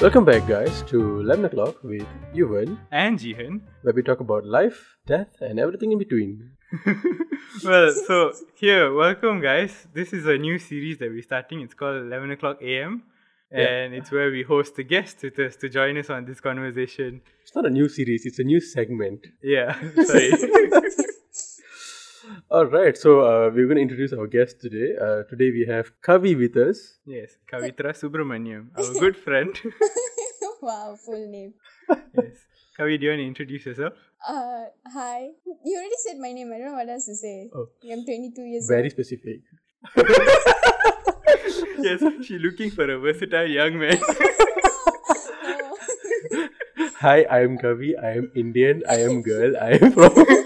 Welcome back, guys, to 11 o'clock with Yuvan, and Jihan. where we talk about life, death, and everything in between. well, so here, welcome guys. This is a new series that we're starting. It's called 11 o'clock AM. Yeah. And it's where we host a guest with us to join us on this conversation. It's not a new series, it's a new segment. Yeah, sorry. All right, so uh, we're going to introduce our guest today. Uh, today we have Kavi with us. yes, Kavitra Subramaniam, our good friend. wow, full name. yes. Kavi, do you want to introduce yourself? Uh, hi. You already said my name. I don't know what else to say. Oh. I'm 22 years Very old. specific. yes, she's looking for a versatile young man. Hi, I am Kavi. I am Indian. I am girl. I am from.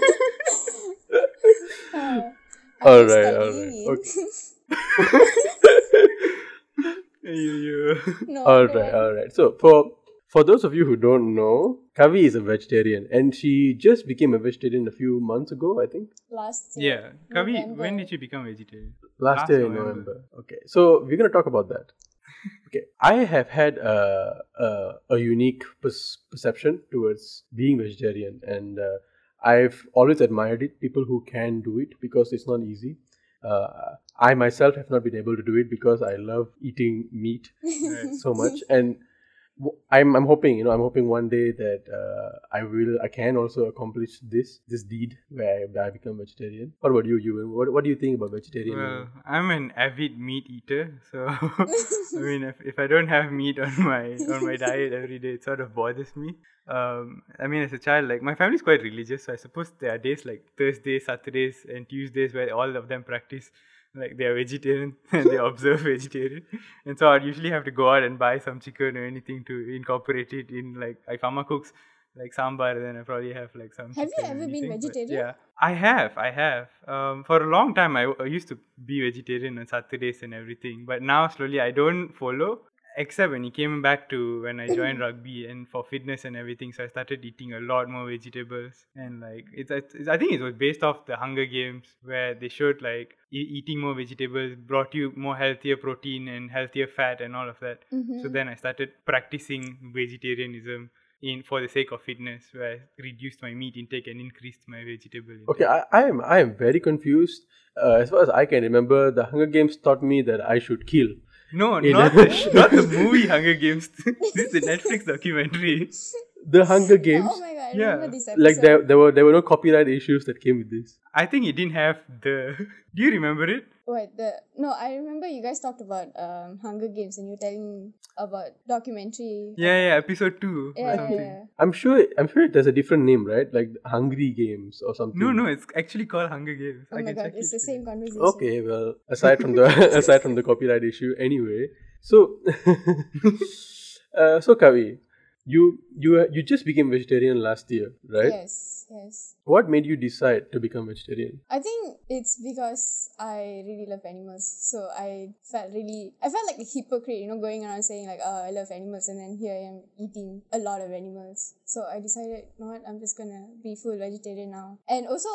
All I'm right, all studying. right. you, you. no, all go right, on. all right. So for for those of you who don't know, Kavi is a vegetarian, and she just became a vegetarian a few months ago, I think. Last year. Yeah. Kavi, November. when did you become vegetarian? last, Last year in November. November. Okay, so we're gonna talk about that. okay, I have had a a, a unique pers- perception towards being vegetarian, and uh, I've always admired it. People who can do it because it's not easy. Uh, I myself have not been able to do it because I love eating meat so much, and I'm I'm hoping you know I'm hoping one day that uh, I will I can also accomplish this this deed where I, I become vegetarian. What about you? You what what do you think about vegetarian? Well, I'm an avid meat eater, so I mean, if, if I don't have meat on my on my diet every day, it sort of bothers me. Um, I mean, as a child, like my family's quite religious, so I suppose there are days like Thursdays, Saturdays, and Tuesdays where all of them practice like they are vegetarian and they observe vegetarian, and so I'd usually have to go out and buy some chicken or anything to incorporate it in like if Amma cooks like sambar, then I probably have like some. Have you ever been anything, vegetarian? Yeah, I have. I have. Um, for a long time, I, I used to be vegetarian on Saturdays and everything, but now slowly I don't follow. Except when it came back to when I joined rugby and for fitness and everything, so I started eating a lot more vegetables and like it's, it's I think it was based off the Hunger Games where they showed like e- eating more vegetables brought you more healthier protein and healthier fat and all of that. Mhm. So then I started practicing vegetarianism in for the sake of fitness, where I reduced my meat intake and increased my vegetable intake. Okay, I, I am I am very confused. Uh, as far as I can remember, the Hunger Games taught me that I should kill. No, not the not the movie Hunger Games. this is the Netflix documentary. The Hunger Games, Oh my god, I Yeah. remember this episode. like there there were there were no copyright issues that came with this. I think it didn't have the. Do you remember it? Wait, the no, I remember you guys talked about um Hunger Games and you were telling about documentary. Yeah, yeah, episode two Yeah, or yeah, something. yeah. I'm sure I'm sure there's a different name, right? Like Hungry Games or something. No, no, it's actually called Hunger Games. Oh I my can god, check it's it the for same conversation. Okay, well, aside from the aside from the copyright issue, anyway. So, uh, so Kavi, you you you just became vegetarian last year, right? Yes, yes. What made you decide to become vegetarian? I think it's because I really love animals. So I felt really, I felt like a hypocrite, you know, going around saying like, oh, I love animals, and then here I am eating a lot of animals. So I decided, you know what, I'm just gonna be full vegetarian now. And also,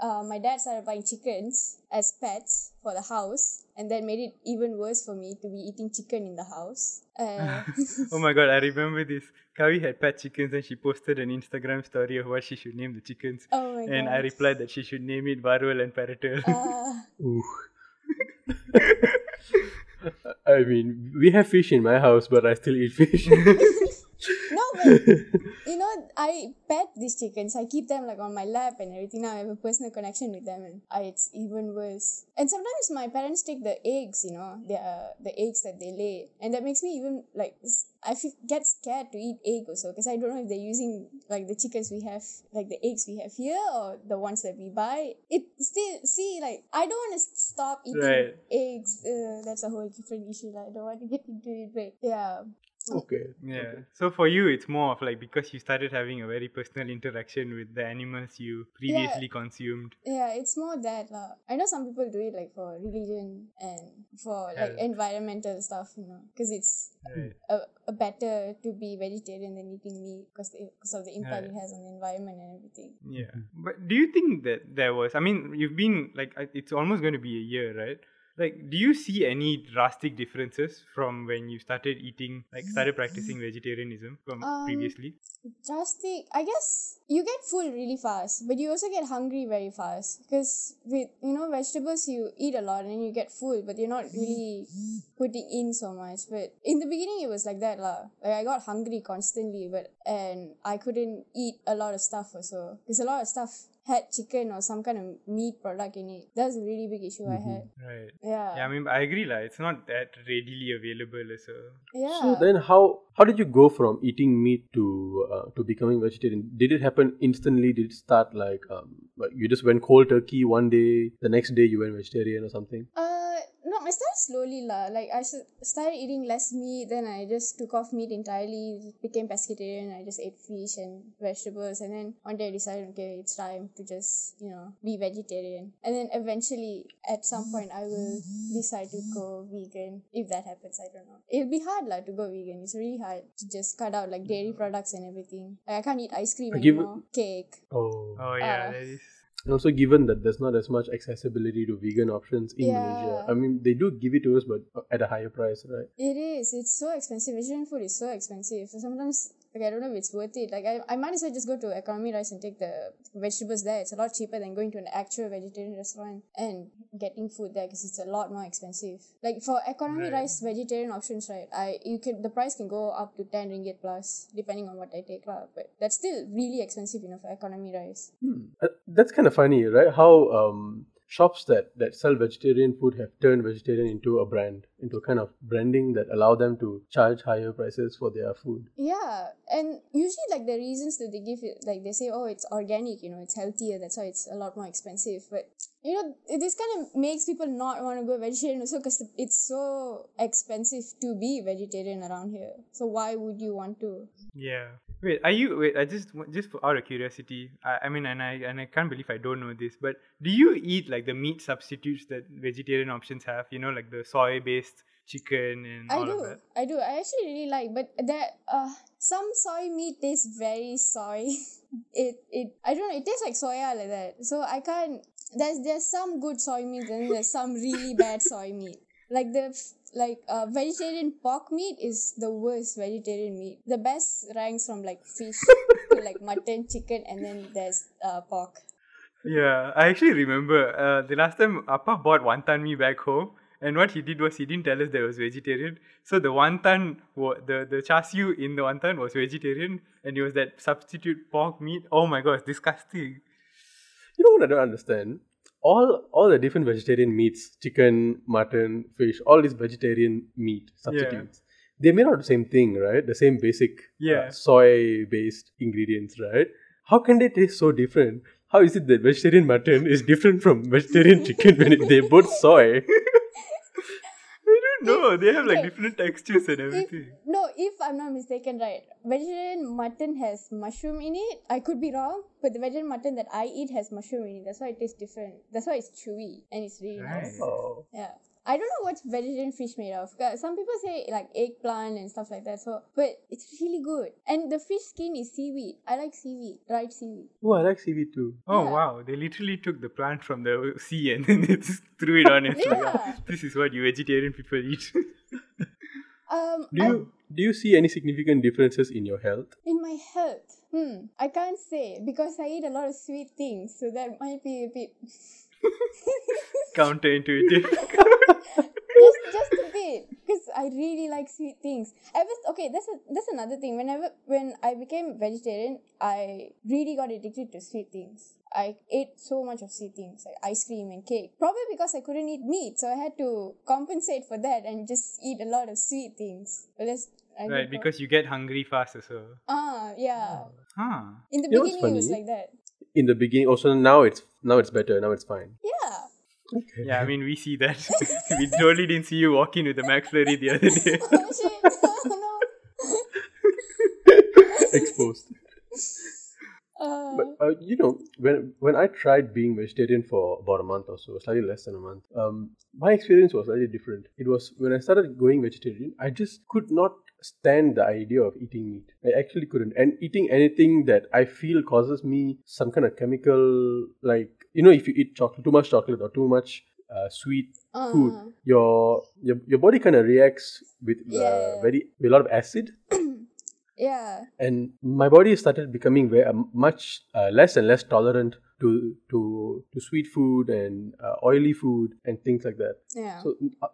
uh, my dad started buying chickens as pets for the house, and that made it even worse for me to be eating chicken in the house. Uh, Oh my god, I remember this. Kavi had pet chickens and she posted an Instagram story of what she should name the chickens. Oh my and god. I replied that she should name it Varul and Paratal. Uh, Ooh. I mean, we have fish in my house, but I still eat fish. you know, I pet these chickens. I keep them like on my lap and everything. Now I have a personal connection with them, and I, it's even worse. And sometimes my parents take the eggs, you know, the the eggs that they lay, and that makes me even like I feel, get scared to eat egg also because I don't know if they're using like the chickens we have, like the eggs we have here, or the ones that we buy. It still see like I don't want to stop eating Right. eggs. Uh, that's a whole different issue. Like, I don't want to get into it, but yeah. Okay. Yeah. So for you, it's more of like because you started having a very personal interaction with the animals you previously consumed. Yeah, it's more that lah. I know some people do it like for religion and for like Health. environmental stuff, you know, because it's Right. a, a better to be vegetarian than eating meat because because of the impact Right. it has on the environment and everything. Yeah. Mm-hmm. But do you think that there was? I mean, you've been like it's almost going to be a year, right? Like do you see any drastic differences from when you started eating like started practicing vegetarianism from Um, previously? drastic i guess you get full really fast but you also get hungry very fast because with you know vegetables you eat a lot and you get full but you're not really putting in so much. But in the beginning it was like that lah. Like i got hungry constantly but and i couldn't eat a lot of stuff also because a lot of stuff had chicken or some kind of meat product in it. That's a really big issue i had. Right. Yeah. Yeah i mean i agree like it's not that readily available as a yeah. So then, how how did you go from eating meat to uh, to becoming vegetarian? Did it happen instantly? Did it start like um, like you just went cold turkey one day, the next day you went vegetarian or something? Uh, no, I started slowly lah. Like I started eating less meat, then I just took off meat entirely, became pescatarian. I just ate fish and vegetables, and then one day I decided, okay, it's time to just you know be vegetarian. And then eventually, at some point, I will decide to go vegan. If that happens, I don't know. It'll be hard lah to go vegan. It's really hard to just cut out like dairy products and everything. Like I can't eat ice cream give- anymore, cake. Oh. oh yeah Uh, that is And also, given that there's not as much accessibility to vegan options in Yeah. Malaysia, I mean, they do give it to us, but uh, at a higher price, right? It is. It's so expensive. Vegetarian food is so expensive. So sometimes, like, I don't know if it's worth it. Like, I, I might as well just go to Economy Rice and take the vegetables there. It's a lot cheaper than going to an actual vegetarian restaurant and getting food there because it's a lot more expensive. Like, for Economy Right. Rice vegetarian options, right, I you can the price can go up to 10 ringgit plus depending on what I take. lah. But that's still really expensive, you know, for Economy Rice. Uh, that's kind of funny, right? How um, shops that, that sell vegetarian food have turned vegetarian into a brand, into a kind of branding that allow them to charge higher prices for their food. Yeah, and usually like the reasons that they give it, like they say, oh, it's organic, you know, it's healthier, that's why it's a lot more expensive. But you know, this kind of makes people not want to go vegetarian also because it's so expensive to be vegetarian around here. So why would you want to? Yeah. Wait, are you wait? I just just out of curiosity. I, I mean, and I and I can't believe I don't know this. But do you eat like the meat substitutes that vegetarian options have? You know, like the soy-based chicken and I all of do, that. I do. I actually really like, but that uh, some soy meat tastes very soy. it it I don't know. It tastes like soya like that. So I can't. There's there's some good soy meat and there's some really bad soy meat. Like the like uh, vegetarian pork meat is the worst vegetarian meat. The best ranks from like fish to like mutton, chicken, and then there's uh, pork. Yeah, I actually remember uh, the last time Appa bought wonton mee back home, and what he did was he didn't tell us that it was vegetarian. So the wonton, the the char siu in the wonton was vegetarian, and it was that substitute pork meat. Oh my god, it's disgusting. You know what I don't understand? All all the different vegetarian meats, chicken, mutton, fish, all these vegetarian meat substitutes. They made out the same thing, right? The same basic uh, Yeah. soy-based ingredients, right? How can they taste so different? How is it that vegetarian mutton is different from vegetarian chicken when it, they both soy? I. They have like Okay. different textures and If, everything. no, if I'm not mistaken, right, vegetarian mutton has mushroom in it. I could be wrong, but the vegetarian mutton that I eat has mushroom in it. That's why it tastes different. That's why it's chewy and it's really nice. Right. Oh. Yeah. I don't know what's vegetarian fish made of. Some people say like eggplant and stuff like that. So, but it's really good. And the fish skin is seaweed. I like seaweed, dried seaweed. Oh, I like seaweed too. Oh Yeah. wow! They literally took the plant from the sea and then they just threw it on. Like, Yeah. this is what you vegetarian people eat. Um, Do I- you do you see any significant differences in your health? in my health, hmm, I can't say because I eat a lot of sweet things, so that might be a bit. Counterintuitive. just just a bit because I really like sweet things. Ever okay, that's a, that's another thing. Whenever when I became vegetarian, I really got addicted to sweet things. I ate so much of sweet things like ice cream and cake. Probably because I couldn't eat meat, so I had to compensate for that and just eat a lot of sweet things. But that's I right, think- because you get hungry fast so. well. ah yeah. Huh. In the You know what's beginning, it was like that. In the beginning, also now it's now it's better. Now it's fine. Yeah. Okay. Yeah, I mean we see that. we totally didn't see you walking with a McFlurry the other day. Oh shit! Oh Exposed. No. But Uh, uh, you know, when when I tried being vegetarian for about a month or so, slightly less than a month, um, my experience was slightly different. It was when I started going vegetarian, I just could not stand the idea of eating meat. I actually couldn't. And eating anything that I feel causes me some kind of chemical, like you know, if you eat chocolate, too much chocolate or too much uh, sweet Uh, food, your your, your body kind of reacts with uh, Yeah. very with a lot of acid, Yeah. and my body started becoming very, uh, much uh, less and less tolerant to to to sweet food and uh, oily food and things like that. Yeah. So uh,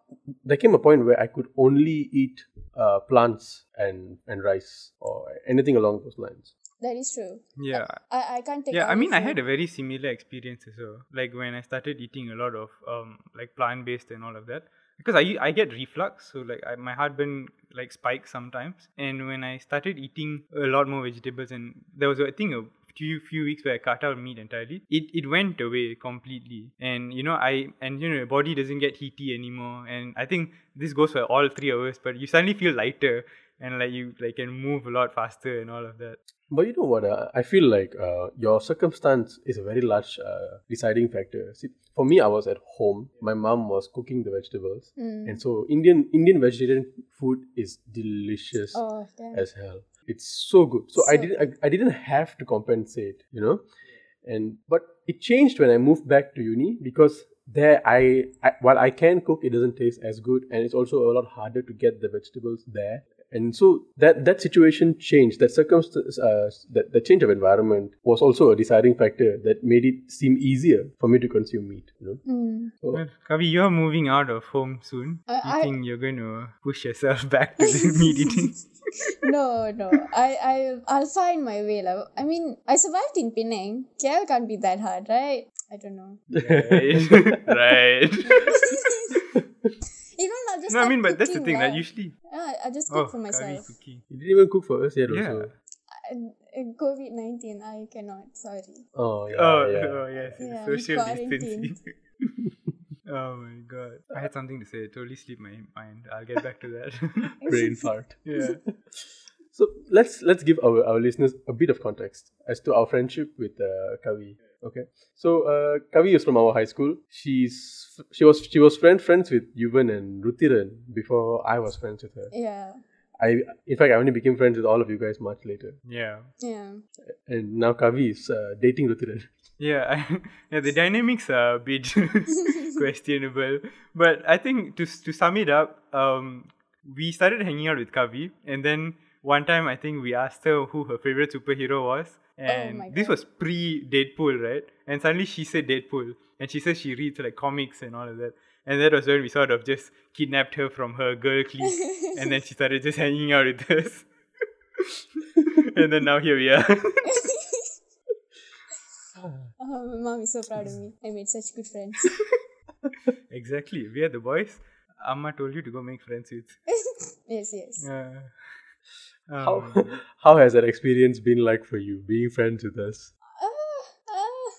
there came a point where I could only eat uh, plants and and rice or anything along those lines. that is true. Yeah. I, I can't take yeah i oily mean i had a very similar experience as well like when i started eating a lot of um like plant based and all of that because I I get reflux so like I, my heartburn like spikes sometimes. And when i started eating a lot more vegetables and there was i think a few few weeks where i cut out meat entirely it it went away completely and you know i and you know your body doesn't get heaty anymore and i think this goes for all three of us but you suddenly feel lighter and like you like can move a lot faster and all of that But you know what? Uh, I feel like uh, your circumstance is a very large uh, deciding factor. See, for me, I was at home. My mom was cooking the vegetables, Mm. and so Indian Indian vegetarian food is delicious Oh, as hell. It's so good. So, I didn't I, I didn't have to compensate, you know. And but it changed when I moved back to uni because there I, I while I can cook, it doesn't taste as good, and it's also a lot harder to get the vegetables there. And so that that situation changed. That circumstance, uh, that the change of environment was also a deciding factor that made it seem easier for me to consume meat. You know. Mm. So, Well, Kavi, you're moving out of home soon. I- you I- think you're going to push yourself back to the meat eating? no, no. I, I, I'll find my way. lah. I mean, I survived in Penang. KL can't be that hard, right? I don't know. right. You know, I'll just no, I mean, but that's the thing. that Like usually, Yeah, I just oh, cook for Kavi myself. cooking. you didn't even cook for us yet, Yeah. also. COVID 19, I cannot. Sorry. Oh yeah. oh, yeah. oh yes, yes, Yeah, social distancing. oh my god, I had something to say. It totally slipped my mind. I'll get back to that. Brain fart. yeah. So let's let's give our, our listeners a bit of context as to our friendship with uh, Kavi. Okay, so uh, Kavi is from our high school. She's she was she was friend friends with Yuvan and Rutiran before I was friends with her. Yeah. I in fact I only became friends with all of you guys much later. Yeah. Yeah. And now Kavi is uh, dating Rutiran. Yeah, I, yeah, the dynamics are a bit questionable. But I think to to sum it up, um, we started hanging out with Kavi, and then one time I think we asked her who her favorite superhero was, and Oh this was pre Deadpool, right? And suddenly she said Deadpool, and she says she reads like comics and all of that. And that was when we sort of just kidnapped her from her girl clique, and then she started just hanging out with us. and then now here we are. Oh, my mom is so proud of me. I made such good friends. exactly. We are the boys. Amma told you to go make friends with. yes, yes. Uh, um, how has that experience been like for you being friends with us? Ah, ah.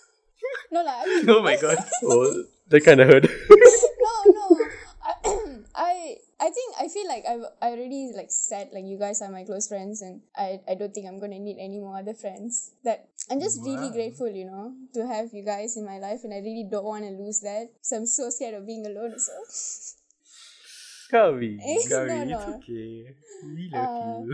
No, lah. I mean, oh my god. Oh, that kind of hurt. no, no. I, I, I think I feel like I've I already like said like you guys are my close friends, and I, I don't think I'm gonna need any more other friends. That I'm just really grateful, you know, to have you guys in my life, and I really don't want to lose that. So I'm so scared of being alone. So Kavi. Gavi, no, it's okay. We Uh, love you.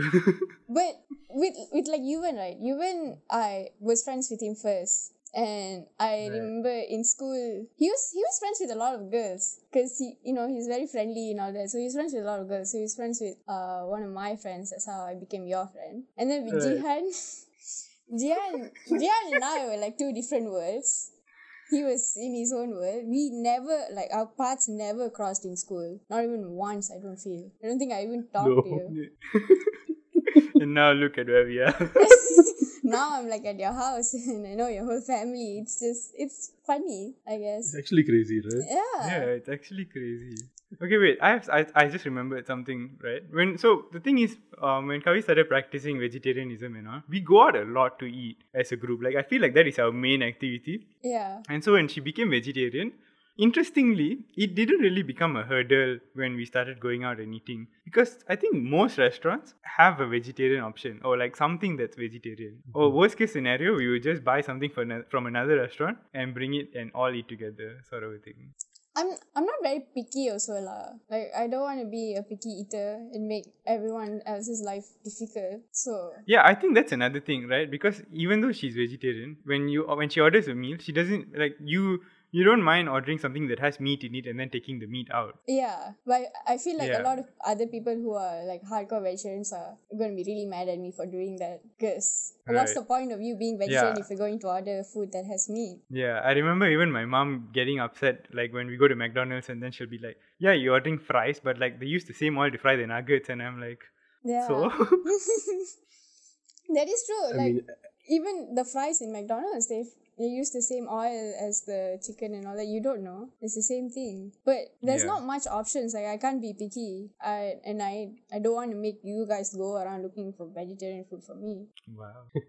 But with with like Yuvan, right? Yuvan, I was friends with him first. And I Right. remember in school, he was he was friends with a lot of girls because he, you know, he's very friendly and all that. So he's friends with a lot of girls. So he's friends with uh one of my friends. That's how I became your friend. And then with Right. Jihan, Jihan, Jihan and I were like two different worlds. He was in his own world. We never like our paths never crossed in school. Not even once. I don't feel. I don't think I even talked No. to you. and now look at where we are. now I'm like at your house and I know your whole family. It's just it's funny, I guess. It's actually crazy, right? Yeah. yeah, it's actually crazy. Okay, wait. I have I, I just remembered something, right? When so the thing is, um, when Kavi started practicing vegetarianism and all, we go out a lot to eat as a group. Like I feel like that is our main activity. Yeah. And so when she became vegetarian, interestingly, it didn't really become a hurdle when we started going out and eating. Because I think most restaurants have a vegetarian option or like something that's vegetarian. Or worst case scenario, we would just buy something from, ano- from another restaurant and bring it and all eat together, sort of a thing. I'm I'm not very picky also lah. Like I don't want to be a picky eater and make everyone else's life difficult. So Yeah, I think that's another thing, right? Because even though she's vegetarian, when you when she orders a meal, she doesn't like you you don't mind ordering something that has meat in it and then taking the meat out. Yeah, but I feel like Yeah. a lot of other people who are like hardcore vegetarians are going to be really mad at me for doing that. Because what's the point of you being vegetarian Yeah. if you're going to order food that has meat? Yeah, I remember even my mom getting upset like when we go to McDonald's and then she'll be like, "Yeah, you're ordering fries, but like they use the same oil to fry the nuggets," and I'm like, Yeah. "So." that is true. I like mean, even the fries in McDonald's, they they use the same oil as the chicken and all that. You don't know. It's the same thing. But there's Yeah. not much options. Like I can't be picky. I and I I don't want to make you guys go around looking for vegetarian food for me. wow.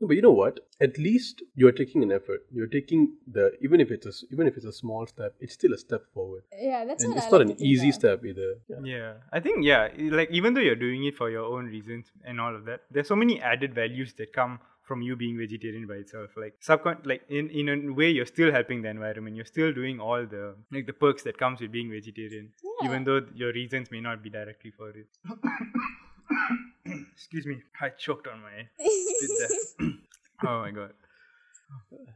No, but you know what? At least you're taking an effort. You're taking the even if it's a s- even if it's a small step, it's still a step forward, Yeah, that's and what it's I not like an to think easy of. step either. Yeah. Yeah, I think yeah, like even though you're doing it for your own reasons and all of that, there's so many added values that come from you being vegetarian by itself. Like subcon, like in in a way, you're still helping the environment. You're still doing all the like the perks that comes with being vegetarian, Yeah. even though your reasons may not be directly for it. Excuse me, I choked on my spit oh my god.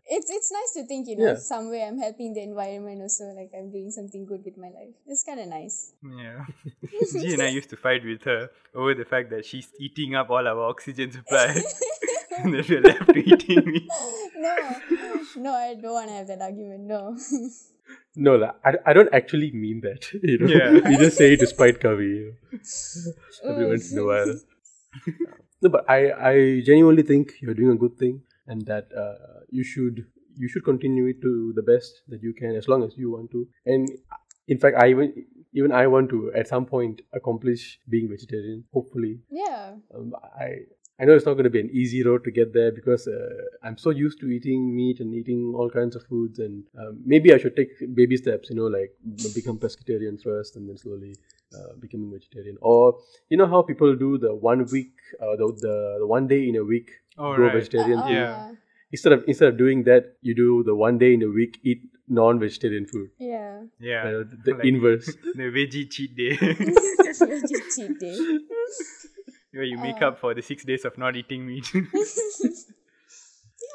it's it's nice to think, you know, Yeah. some way I'm helping the environment also, like I'm doing something good with my life. It's kinda nice. Yeah. G and I used to fight with her over the fact that she's eating up all our oxygen supply. and then we're left eating meat. no. No, I don't wanna have that argument, no. No, la- I, I don't actually mean that. You know, Yeah. you just say it to spite Kavi. Every once in a while. no, but I, I genuinely think you're doing a good thing, and that uh, you should you should continue it to the best that you can, as long as you want to. And in fact, I even even I want to at some point accomplish being vegetarian. Hopefully, yeah. um, I I know it's not going to be an easy road to get there because uh, I'm so used to eating meat and eating all kinds of foods, and um, maybe I should take baby steps. You know, like become pescatarian first, and then slowly uh, becoming vegetarian. Or you know how people do the one week, uh, the, the the one day in a week Oh, go right. vegetarian. Uh. Yeah. Instead of instead of doing that, you do the one day in a week eat non-vegetarian food. Yeah. Yeah. Uh, the Like- inverse. the veggie cheat day. Veggie cheat day. where you make Oh. up for the six days of not eating meat.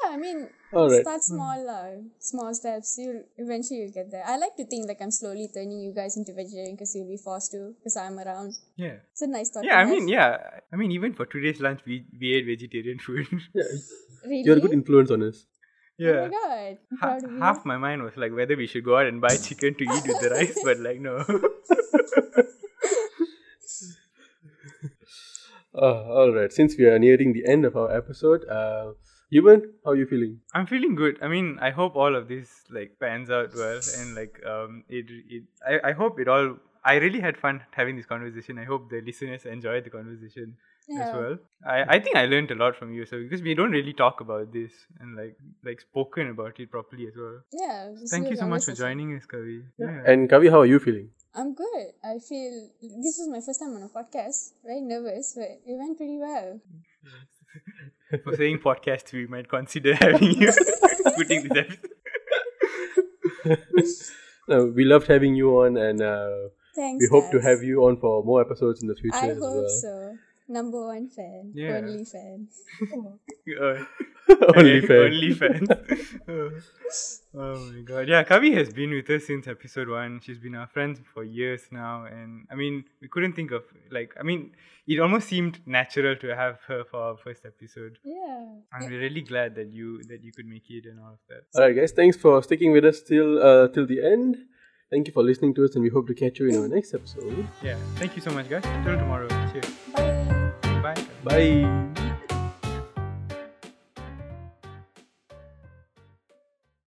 Yeah, I mean, All right. start small, uh, small steps. You'll eventually you'll get there. I like to think like I'm slowly turning you guys into vegetarian because you'll be forced to because I'm around. yeah. It's a nice thought. Yeah, to I have. mean, yeah. I mean, even for today's lunch, we, we ate vegetarian food. Yeah, really. you're a good influence on us. Oh yeah. my god, I'm Ha- proud half my mind was like whether we should go out and buy chicken to eat with the rice, but like, no. Uh, all right. Since we are nearing the end of our episode, uh, Yuvan, how are you feeling? I'm feeling good. I mean, I hope all of this like pans out well, and like um, it. it I, I hope it all. I really had fun having this conversation. I hope the listeners enjoyed the conversation yeah. as well. I, I think I learned a lot from you. So because we don't really talk about this and like like spoken about it properly as well. Yeah. Thank you so much for joining us, Kavi. Yeah. And Kavi, how are you feeling? I'm good. I feel this was my first time on a podcast. Very nervous, but it went pretty well. for saying podcast, we might consider having you putting this episode. No, we loved having you on, and uh, Thanks. we hope to have you on for more episodes in the future I as hope well. so. Number one fan. Yeah. Only fan. Uh, Only fair. Only fans. oh. oh my god. Yeah, Kavi has been with us since episode one. She's been our friend for years now. And I mean, we couldn't think of, like, I mean, it almost seemed natural to have her for our first episode. Yeah. And we're really glad that you that you could make it and all of that. All right, guys. Thanks for sticking with us till uh, till the end. Thank you for listening to us, and we hope to catch you in our next episode. Yeah. Thank you so much, guys. Until tomorrow. Cheers. Bye. Bye. Bye.